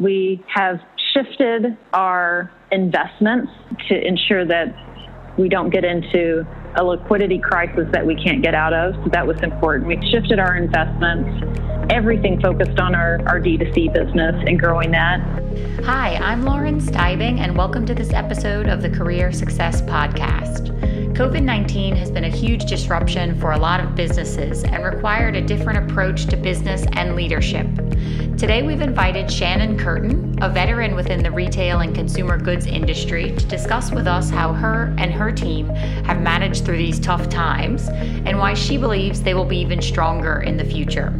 we have shifted our investments to ensure that we don't get into a liquidity crisis that we can't get out of. So that was important. We shifted our investments, everything focused on our, our D2C business and growing that. Hi, I'm Lauren Steibing, and welcome to this episode of the Career Success Podcast. COVID 19 has been a huge disruption for a lot of businesses and required a different approach to business and leadership. Today, we've invited Shannon Curtin, a veteran within the retail and consumer goods industry, to discuss with us how her and her team have managed through these tough times and why she believes they will be even stronger in the future.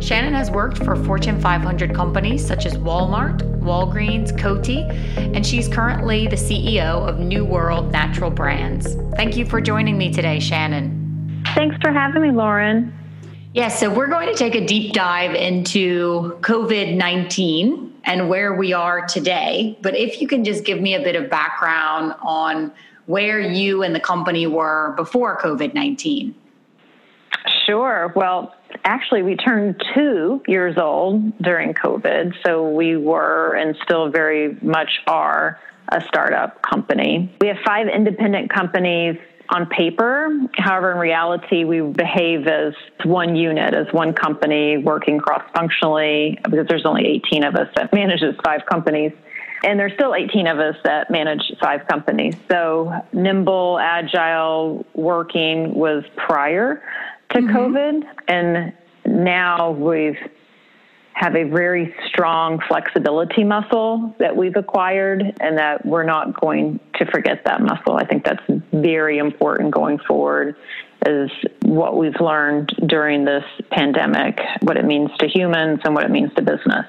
Shannon has worked for Fortune 500 companies such as Walmart, Walgreens, Coty, and she's currently the CEO of New World Natural Brands. Thank you for joining me today, Shannon. Thanks for having me, Lauren. Yes, so we're going to take a deep dive into COVID 19 and where we are today. But if you can just give me a bit of background on where you and the company were before COVID 19. Sure. Well, actually, we turned two years old during COVID. So we were and still very much are a startup company. We have five independent companies on paper. However, in reality, we behave as one unit, as one company working cross functionally because there's only 18 of us that manages five companies. And there's still 18 of us that manage five companies. So nimble, agile working was prior to mm-hmm. COVID. And now we've have a very strong flexibility muscle that we've acquired and that we're not going to forget that muscle. I think that's very important going forward is what we've learned during this pandemic, what it means to humans and what it means to business.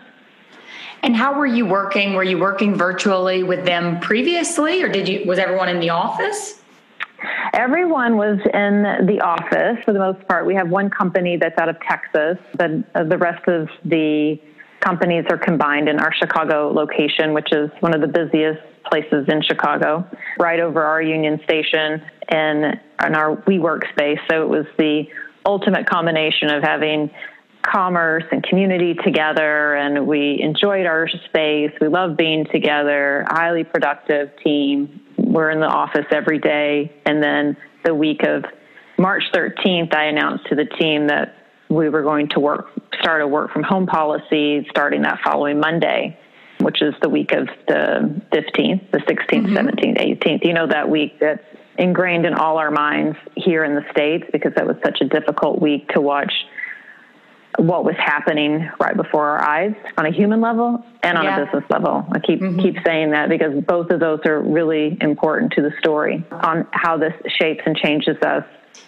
And how were you working? Were you working virtually with them previously or did you was everyone in the office? Everyone was in the office for the most part. We have one company that's out of Texas, but uh, the rest of the companies are combined in our Chicago location, which is one of the busiest places in Chicago, right over our Union Station and in our WeWork space. So it was the ultimate combination of having commerce and community together and we enjoyed our space. We loved being together, highly productive team, we're in the office every day. And then the week of March 13th, I announced to the team that we were going to work, start a work from home policy starting that following Monday, which is the week of the 15th, the 16th, mm-hmm. 17th, 18th. You know, that week that's ingrained in all our minds here in the States because that was such a difficult week to watch what was happening right before our eyes on a human level and on yeah. a business level. I keep mm-hmm. keep saying that because both of those are really important to the story on how this shapes and changes us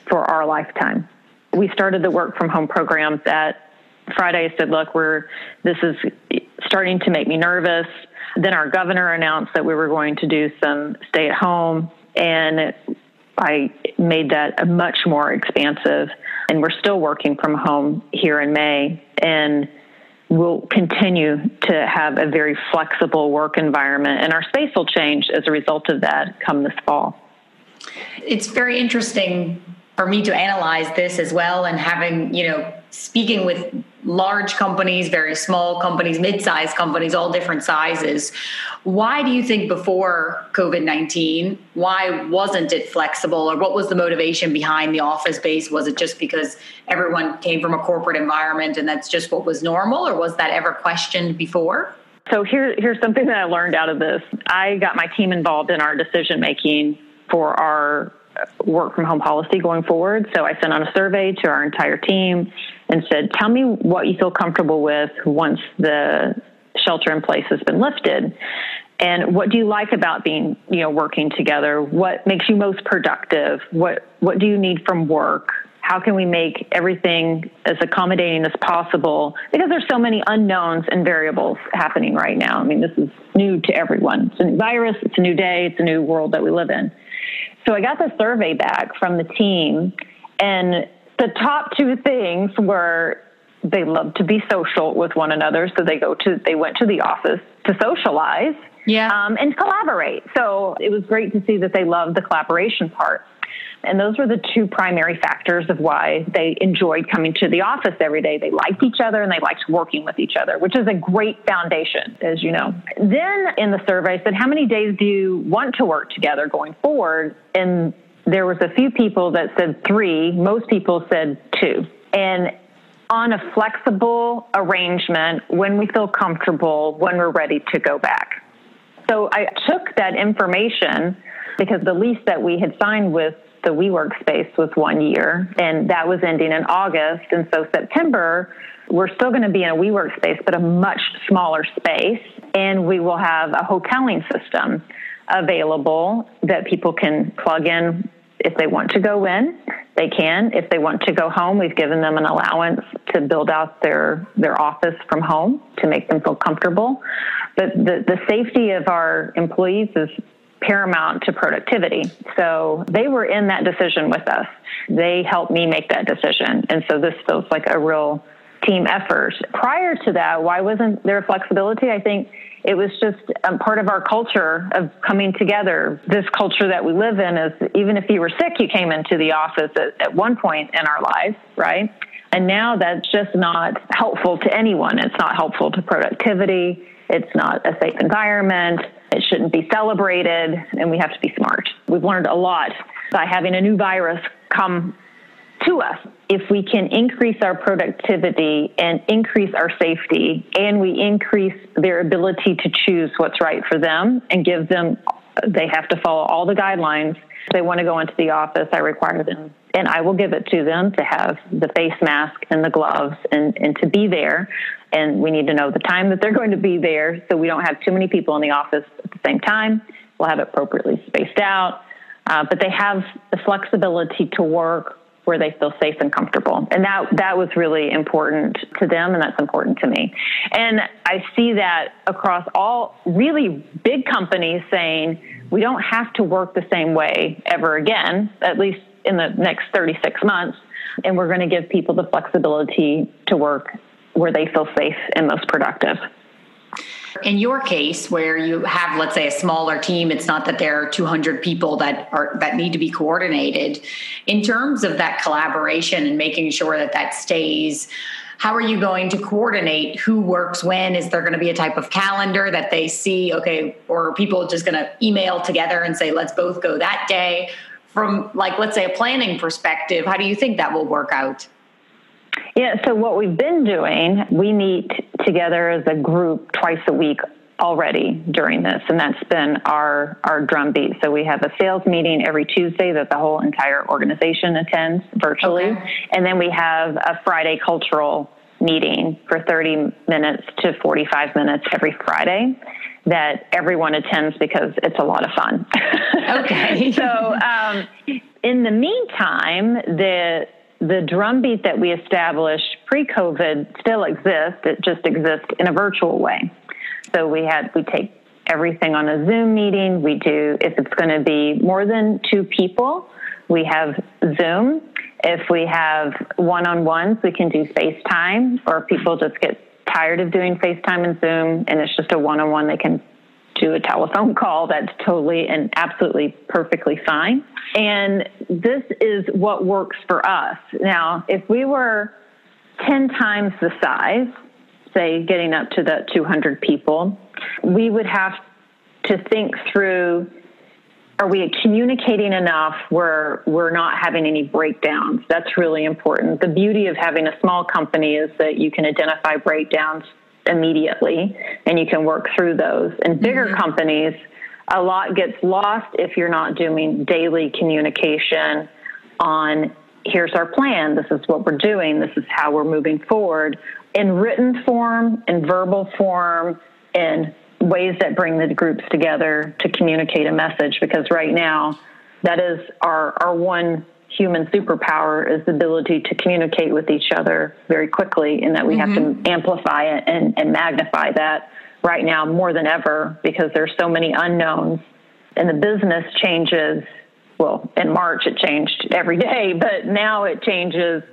for our lifetime. We started the work from home program that Friday I said, look, we're this is starting to make me nervous. Then our governor announced that we were going to do some stay at home and I made that a much more expansive and we're still working from home here in May. And we'll continue to have a very flexible work environment, and our space will change as a result of that come this fall. It's very interesting for me to analyze this as well and having, you know, speaking with large companies, very small companies, mid-sized companies, all different sizes. Why do you think before COVID-19, why wasn't it flexible or what was the motivation behind the office base? Was it just because everyone came from a corporate environment and that's just what was normal or was that ever questioned before? So here, here's something that I learned out of this. I got my team involved in our decision making for our work from home policy going forward. So I sent out a survey to our entire team and said, tell me what you feel comfortable with once the shelter in place has been lifted. And what do you like about being, you know, working together? What makes you most productive? What what do you need from work? How can we make everything as accommodating as possible? Because there's so many unknowns and variables happening right now. I mean, this is new to everyone. It's a new virus, it's a new day, it's a new world that we live in. So I got the survey back from the team, and the top two things were they love to be social with one another, so they go to they went to the office to socialize, yeah, um, and collaborate. So it was great to see that they loved the collaboration part. And those were the two primary factors of why they enjoyed coming to the office every day. They liked each other and they liked working with each other, which is a great foundation, as you know. Then in the survey, I said, How many days do you want to work together going forward? And there was a few people that said three, most people said two. And on a flexible arrangement when we feel comfortable, when we're ready to go back. So I took that information because the lease that we had signed with the WeWork space was one year, and that was ending in August. And so September, we're still going to be in a WeWork space, but a much smaller space, and we will have a hoteling system available that people can plug in if they want to go in, they can. If they want to go home, we've given them an allowance to build out their, their office from home to make them feel comfortable. But the, the safety of our employees is paramount to productivity. So they were in that decision with us. They helped me make that decision. And so this feels like a real team effort. Prior to that, why wasn't there flexibility? I think it was just a part of our culture of coming together. This culture that we live in is even if you were sick, you came into the office at, at one point in our lives, right? And now that's just not helpful to anyone. It's not helpful to productivity. It's not a safe environment. It shouldn't be celebrated, and we have to be smart. We've learned a lot by having a new virus come to us. If we can increase our productivity and increase our safety, and we increase their ability to choose what's right for them and give them, they have to follow all the guidelines. They want to go into the office, I require them, and I will give it to them to have the face mask and the gloves and, and to be there. And we need to know the time that they're going to be there so we don't have too many people in the office at the same time. We'll have it appropriately spaced out. Uh, but they have the flexibility to work where they feel safe and comfortable. And that, that was really important to them, and that's important to me. And I see that across all really big companies saying, we don't have to work the same way ever again, at least in the next 36 months. And we're going to give people the flexibility to work where they feel safe and most productive. In your case, where you have, let's say, a smaller team, it's not that there are 200 people that are that need to be coordinated. In terms of that collaboration and making sure that that stays, how are you going to coordinate who works when? Is there going to be a type of calendar that they see? Okay, or people just going to email together and say, let's both go that day? From like, let's say, a planning perspective, how do you think that will work out? Yeah, so what we've been doing, we meet together as a group twice a week already during this, and that's been our our drumbeat. So we have a sales meeting every Tuesday that the whole entire organization attends virtually, okay. and then we have a Friday cultural meeting for 30 minutes to 45 minutes every Friday that everyone attends because it's a lot of fun. Okay. so um, in the meantime, the the drumbeat that we established pre-COVID still exists. It just exists in a virtual way. So we had we take everything on a Zoom meeting. We do if it's going to be more than two people, we have Zoom. If we have one-on-ones, we can do FaceTime. Or people just get tired of doing FaceTime and Zoom, and it's just a one-on-one. They can do a telephone call. That's totally and absolutely perfectly fine. And this is what works for us. Now, if we were 10 times the size, say getting up to the 200 people, we would have to think through are we communicating enough where we're not having any breakdowns? That's really important. The beauty of having a small company is that you can identify breakdowns immediately and you can work through those. In bigger mm-hmm. companies, a lot gets lost if you're not doing daily communication on here's our plan, this is what we're doing, this is how we're moving forward in written form, in verbal form, in ways that bring the groups together to communicate a message because right now that is our our one human superpower is the ability to communicate with each other very quickly and that we mm-hmm. have to mm-hmm. amplify it and, and magnify that right now more than ever because there's so many unknowns and the business changes well in march it changed every day but now it changes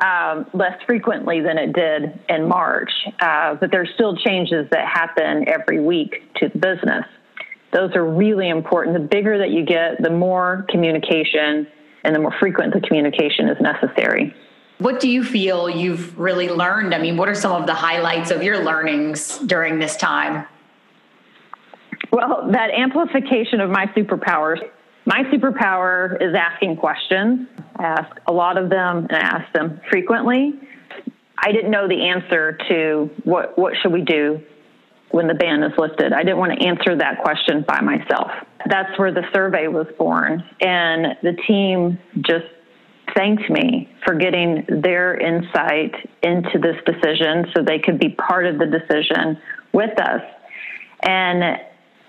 um, less frequently than it did in march uh, but there's still changes that happen every week to the business those are really important the bigger that you get the more communication and the more frequent the communication is necessary. What do you feel you've really learned? I mean, what are some of the highlights of your learnings during this time? Well, that amplification of my superpowers. My superpower is asking questions. I ask a lot of them and I ask them frequently. I didn't know the answer to what what should we do when the ban is lifted. I didn't want to answer that question by myself. That's where the survey was born and the team just thanked me for getting their insight into this decision so they could be part of the decision with us. And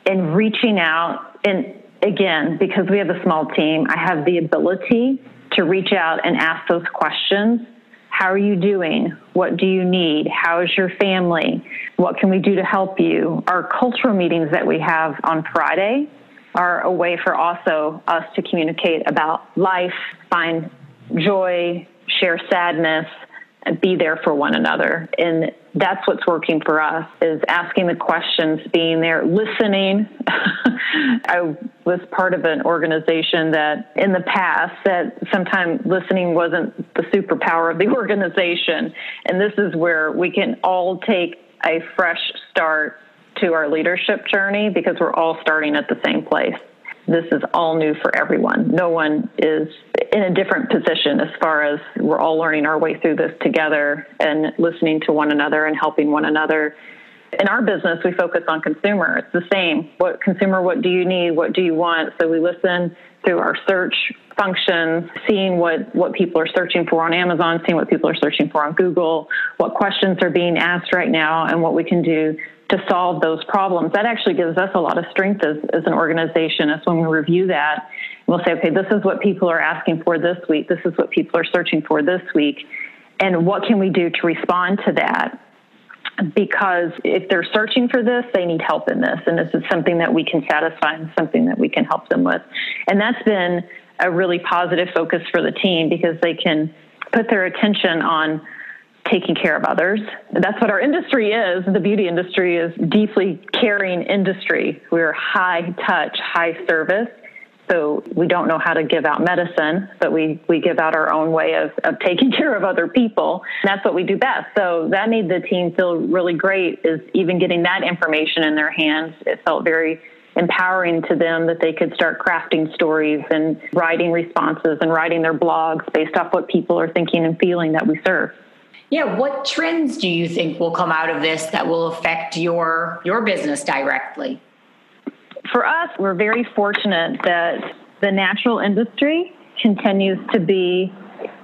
in reaching out, and again, because we have a small team, I have the ability to reach out and ask those questions. How are you doing? What do you need? How is your family? What can we do to help you? Our cultural meetings that we have on Friday are a way for also us to communicate about life, find joy, share sadness, and be there for one another. And that's what's working for us is asking the questions, being there, listening. I was part of an organization that in the past that sometimes listening wasn't the superpower of the organization. And this is where we can all take a fresh start to our leadership journey because we're all starting at the same place this is all new for everyone. No one is in a different position as far as we're all learning our way through this together and listening to one another and helping one another. In our business, we focus on consumer. It's the same. What consumer, what do you need? What do you want? So we listen through our search functions, seeing what, what people are searching for on Amazon, seeing what people are searching for on Google, what questions are being asked right now, and what we can do to solve those problems. That actually gives us a lot of strength as, as an organization. As when we review that, we'll say, okay, this is what people are asking for this week. This is what people are searching for this week. And what can we do to respond to that? Because if they're searching for this, they need help in this. And this is something that we can satisfy and something that we can help them with. And that's been a really positive focus for the team because they can put their attention on taking care of others. That's what our industry is. The beauty industry is deeply caring industry. We're high touch, high service. So we don't know how to give out medicine, but we, we give out our own way of, of taking care of other people. And that's what we do best. So that made the team feel really great is even getting that information in their hands. It felt very empowering to them that they could start crafting stories and writing responses and writing their blogs based off what people are thinking and feeling that we serve. Yeah, what trends do you think will come out of this that will affect your your business directly? For us, we're very fortunate that the natural industry continues to be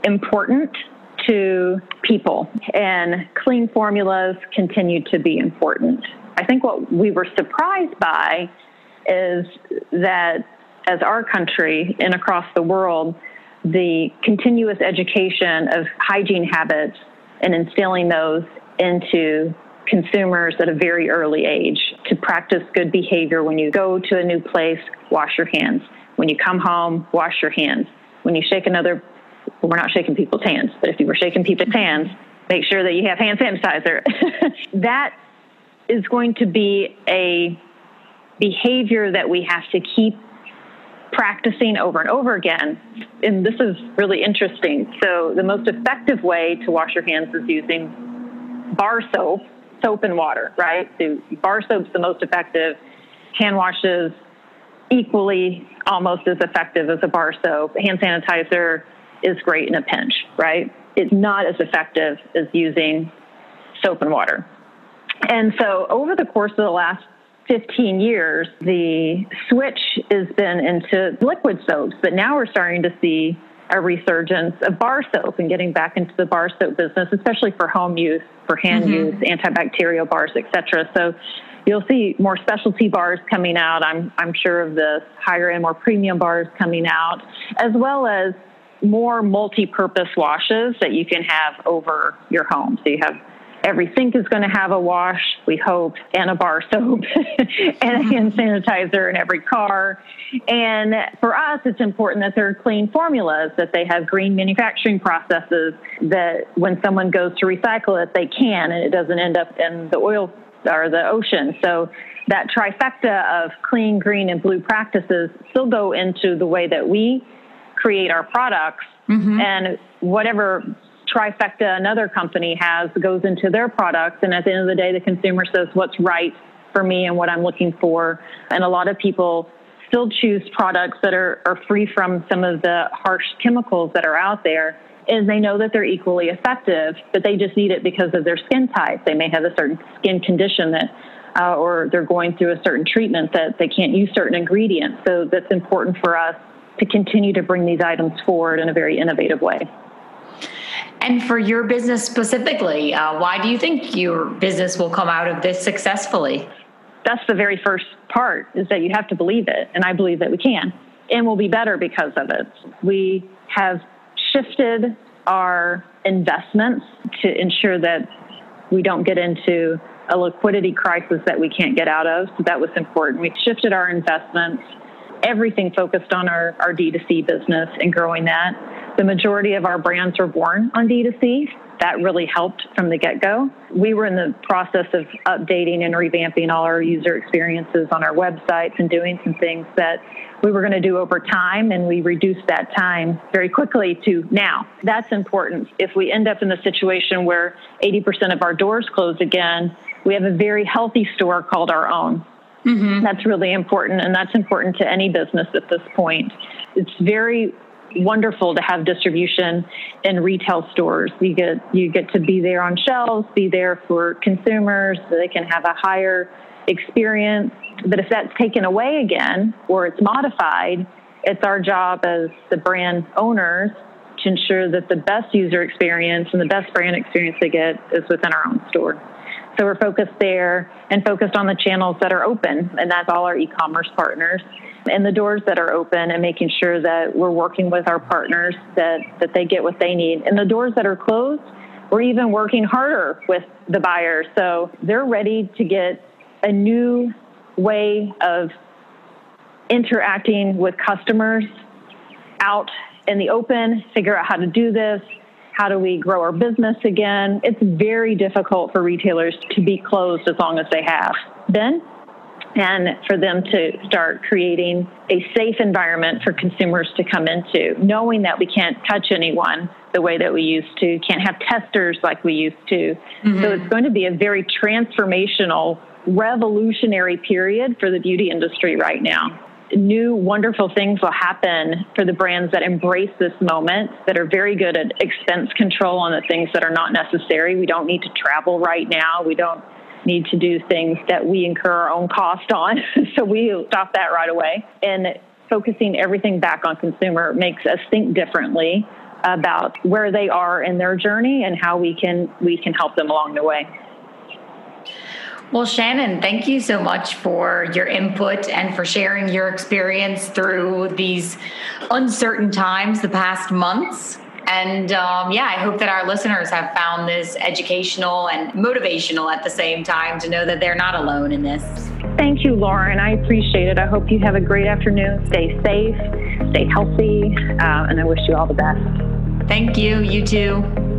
important to people and clean formulas continue to be important. I think what we were surprised by is that as our country and across the world, the continuous education of hygiene habits and instilling those into consumers at a very early age to practice good behavior. When you go to a new place, wash your hands. When you come home, wash your hands. When you shake another, well, we're not shaking people's hands, but if you were shaking people's hands, make sure that you have hand sanitizer. that is going to be a behavior that we have to keep practicing over and over again. And this is really interesting. So, the most effective way to wash your hands is using bar soap, soap and water, right? So, bar soap's the most effective. Hand washes equally almost as effective as a bar soap. Hand sanitizer is great in a pinch, right? It's not as effective as using soap and water. And so, over the course of the last 15 years, the switch has been into liquid soaps, but now we're starting to see a resurgence of bar soap and getting back into the bar soap business, especially for home use, for hand mm-hmm. use, antibacterial bars, etc. So you'll see more specialty bars coming out. I'm I'm sure of this higher end, more premium bars coming out, as well as more multi-purpose washes that you can have over your home. So you have Every sink is going to have a wash, we hope, and a bar soap and a hand sanitizer in every car. And for us, it's important that they're clean formulas, that they have green manufacturing processes, that when someone goes to recycle it, they can, and it doesn't end up in the oil or the ocean. So that trifecta of clean, green, and blue practices still go into the way that we create our products mm-hmm. and whatever trifecta another company has goes into their products. And at the end of the day, the consumer says what's right for me and what I'm looking for. And a lot of people still choose products that are, are free from some of the harsh chemicals that are out there is they know that they're equally effective, but they just need it because of their skin type. They may have a certain skin condition that, uh, or they're going through a certain treatment that they can't use certain ingredients. So that's important for us to continue to bring these items forward in a very innovative way. And for your business specifically, uh, why do you think your business will come out of this successfully? That's the very first part is that you have to believe it. And I believe that we can and we'll be better because of it. We have shifted our investments to ensure that we don't get into a liquidity crisis that we can't get out of. So that was important. We shifted our investments, everything focused on our, our D2C business and growing that. The majority of our brands were born on D2C. That really helped from the get go. We were in the process of updating and revamping all our user experiences on our websites and doing some things that we were going to do over time, and we reduced that time very quickly to now. That's important. If we end up in the situation where 80% of our doors close again, we have a very healthy store called our own. Mm-hmm. That's really important, and that's important to any business at this point. It's very wonderful to have distribution in retail stores. You get you get to be there on shelves, be there for consumers, so they can have a higher experience. But if that's taken away again or it's modified, it's our job as the brand owners to ensure that the best user experience and the best brand experience they get is within our own store. So we're focused there and focused on the channels that are open, and that's all our e commerce partners and the doors that are open and making sure that we're working with our partners that, that they get what they need. And the doors that are closed, we're even working harder with the buyers. So they're ready to get a new way of interacting with customers out in the open, figure out how to do this. How do we grow our business again? It's very difficult for retailers to be closed as long as they have been and for them to start creating a safe environment for consumers to come into, knowing that we can't touch anyone the way that we used to, can't have testers like we used to. Mm-hmm. So it's going to be a very transformational, revolutionary period for the beauty industry right now. New wonderful things will happen for the brands that embrace this moment, that are very good at expense control on the things that are not necessary. We don't need to travel right now. We don't need to do things that we incur our own cost on. so we stop that right away. And focusing everything back on consumer makes us think differently about where they are in their journey and how we can we can help them along the way. Well, Shannon, thank you so much for your input and for sharing your experience through these uncertain times the past months. And um, yeah, I hope that our listeners have found this educational and motivational at the same time to know that they're not alone in this. Thank you, Lauren. I appreciate it. I hope you have a great afternoon. Stay safe, stay healthy, uh, and I wish you all the best. Thank you. You too.